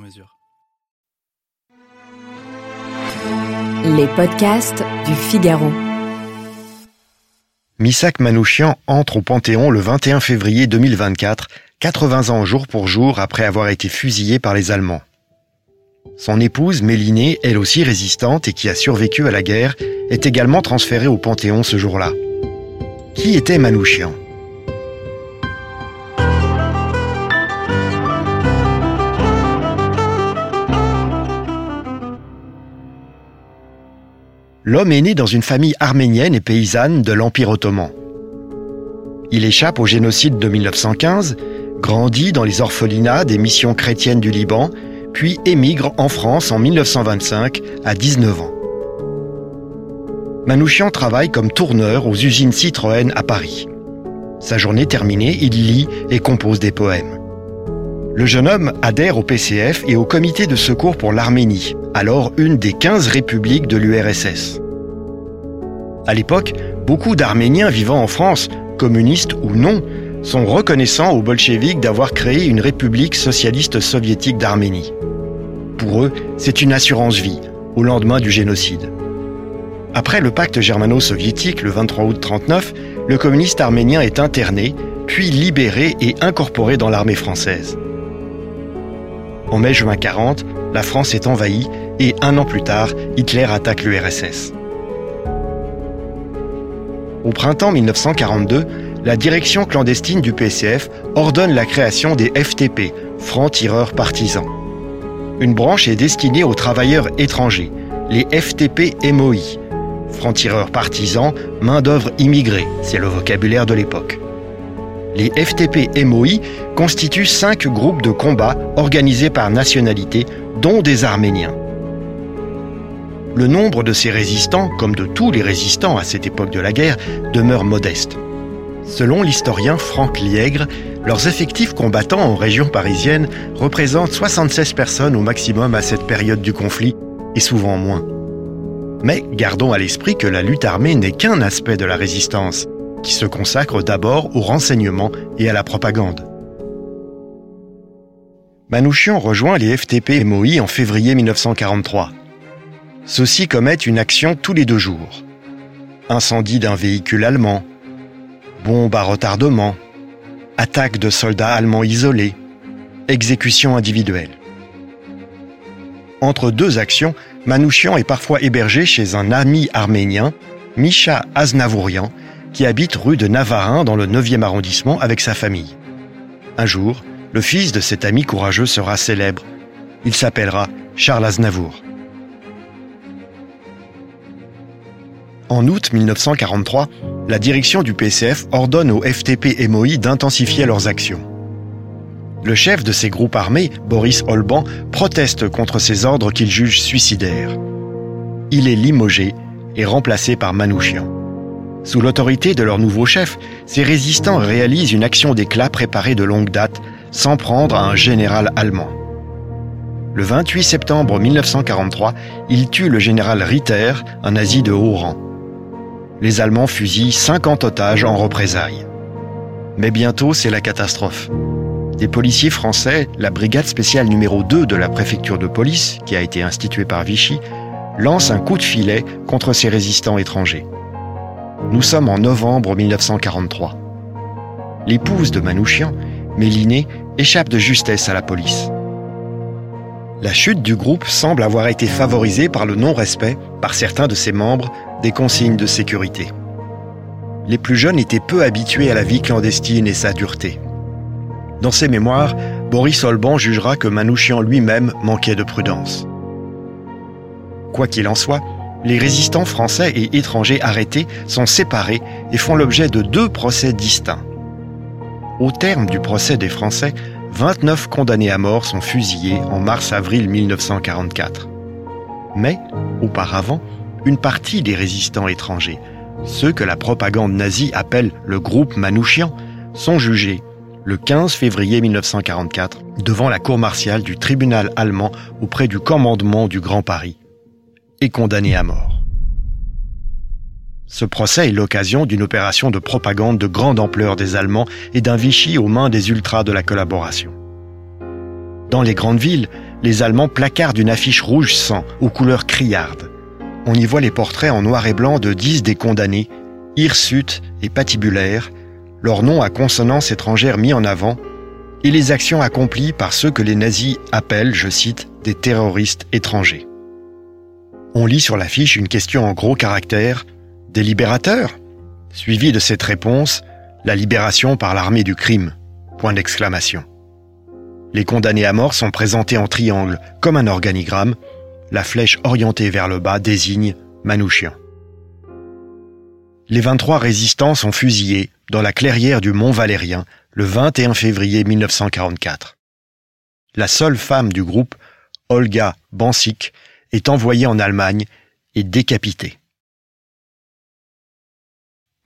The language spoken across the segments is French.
mesure. Les podcasts du Figaro. Misak Manouchian entre au Panthéon le 21 février 2024, 80 ans jour pour jour après avoir été fusillé par les Allemands. Son épouse, Mélinée, elle aussi résistante et qui a survécu à la guerre, est également transférée au Panthéon ce jour-là. Qui était Manouchian? L'homme est né dans une famille arménienne et paysanne de l'Empire ottoman. Il échappe au génocide de 1915, grandit dans les orphelinats des missions chrétiennes du Liban, puis émigre en France en 1925 à 19 ans. Manouchian travaille comme tourneur aux usines Citroën à Paris. Sa journée terminée, il lit et compose des poèmes. Le jeune homme adhère au PCF et au comité de secours pour l'Arménie, alors une des 15 républiques de l'URSS. À l'époque, beaucoup d'Arméniens vivant en France, communistes ou non, sont reconnaissants aux bolcheviks d'avoir créé une république socialiste soviétique d'Arménie. Pour eux, c'est une assurance vie, au lendemain du génocide. Après le pacte germano-soviétique le 23 août 1939, le communiste arménien est interné, puis libéré et incorporé dans l'armée française. En mai-juin 40, la France est envahie et un an plus tard, Hitler attaque l'URSS. Au printemps 1942, la direction clandestine du PCF ordonne la création des FTP, francs-tireurs partisans. Une branche est destinée aux travailleurs étrangers, les FTP MOI, francs-tireurs partisans, main-d'œuvre immigrée, c'est le vocabulaire de l'époque. Les FTP MOI constituent cinq groupes de combat organisés par nationalité, dont des Arméniens. Le nombre de ces résistants, comme de tous les résistants à cette époque de la guerre, demeure modeste. Selon l'historien Franck Liègre, leurs effectifs combattants en région parisienne représentent 76 personnes au maximum à cette période du conflit, et souvent moins. Mais gardons à l'esprit que la lutte armée n'est qu'un aspect de la résistance, qui se consacre d'abord au renseignement et à la propagande. Manouchian rejoint les FTP MOI en février 1943. Ceux-ci commettent une action tous les deux jours. Incendie d'un véhicule allemand, bombe à retardement, attaque de soldats allemands isolés, exécution individuelle. Entre deux actions, Manouchian est parfois hébergé chez un ami arménien, Misha Aznavourian, qui habite rue de Navarin dans le 9e arrondissement avec sa famille. Un jour, le fils de cet ami courageux sera célèbre. Il s'appellera Charles Aznavour. En août 1943, la direction du PCF ordonne aux FTP MOI d'intensifier leurs actions. Le chef de ces groupes armés, Boris Olban, proteste contre ces ordres qu'il juge suicidaires. Il est limogé et remplacé par Manouchian. Sous l'autorité de leur nouveau chef, ces résistants réalisent une action d'éclat préparée de longue date, sans prendre à un général allemand. Le 28 septembre 1943, ils tuent le général Ritter, un nazi de haut rang. Les Allemands fusillent 50 otages en représailles. Mais bientôt, c'est la catastrophe. Des policiers français, la brigade spéciale numéro 2 de la préfecture de police, qui a été instituée par Vichy, lance un coup de filet contre ces résistants étrangers. Nous sommes en novembre 1943. L'épouse de Manouchian, Mélinée, échappe de justesse à la police. La chute du groupe semble avoir été favorisée par le non-respect, par certains de ses membres, des consignes de sécurité. Les plus jeunes étaient peu habitués à la vie clandestine et sa dureté. Dans ses mémoires, Boris Olban jugera que Manouchian lui-même manquait de prudence. Quoi qu'il en soit, les résistants français et étrangers arrêtés sont séparés et font l'objet de deux procès distincts. Au terme du procès des Français, 29 condamnés à mort sont fusillés en mars-avril 1944. Mais, auparavant, une partie des résistants étrangers, ceux que la propagande nazie appelle le groupe Manouchian, sont jugés le 15 février 1944 devant la cour martiale du tribunal allemand auprès du commandement du Grand Paris et condamnés à mort. Ce procès est l'occasion d'une opération de propagande de grande ampleur des Allemands et d'un Vichy aux mains des ultras de la collaboration. Dans les grandes villes, les Allemands placardent une affiche rouge sang aux couleurs criardes. On y voit les portraits en noir et blanc de dix des condamnés, hirsutes et patibulaires, leurs noms à consonance étrangère mis en avant, et les actions accomplies par ceux que les nazis appellent, je cite, des terroristes étrangers. On lit sur l'affiche une question en gros caractères des libérateurs? Suivi de cette réponse, la libération par l'armée du crime. Point d'exclamation. Les condamnés à mort sont présentés en triangle, comme un organigramme. La flèche orientée vers le bas désigne Manouchian. Les 23 résistants sont fusillés dans la clairière du Mont Valérien le 21 février 1944. La seule femme du groupe, Olga Bansik, est envoyée en Allemagne et décapitée.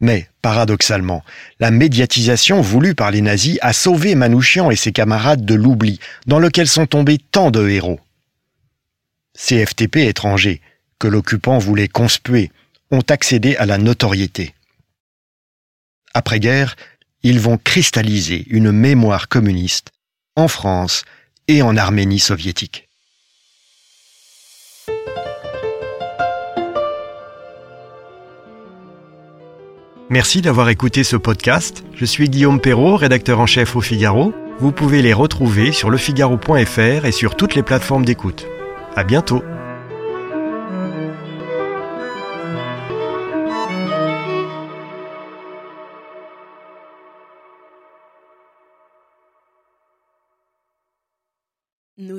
Mais, paradoxalement, la médiatisation voulue par les nazis a sauvé Manouchian et ses camarades de l'oubli, dans lequel sont tombés tant de héros. Ces FTP étrangers, que l'occupant voulait conspuer, ont accédé à la notoriété. Après-guerre, ils vont cristalliser une mémoire communiste en France et en Arménie soviétique. Merci d'avoir écouté ce podcast. Je suis Guillaume Perrault, rédacteur en chef au Figaro. Vous pouvez les retrouver sur lefigaro.fr et sur toutes les plateformes d'écoute. À bientôt.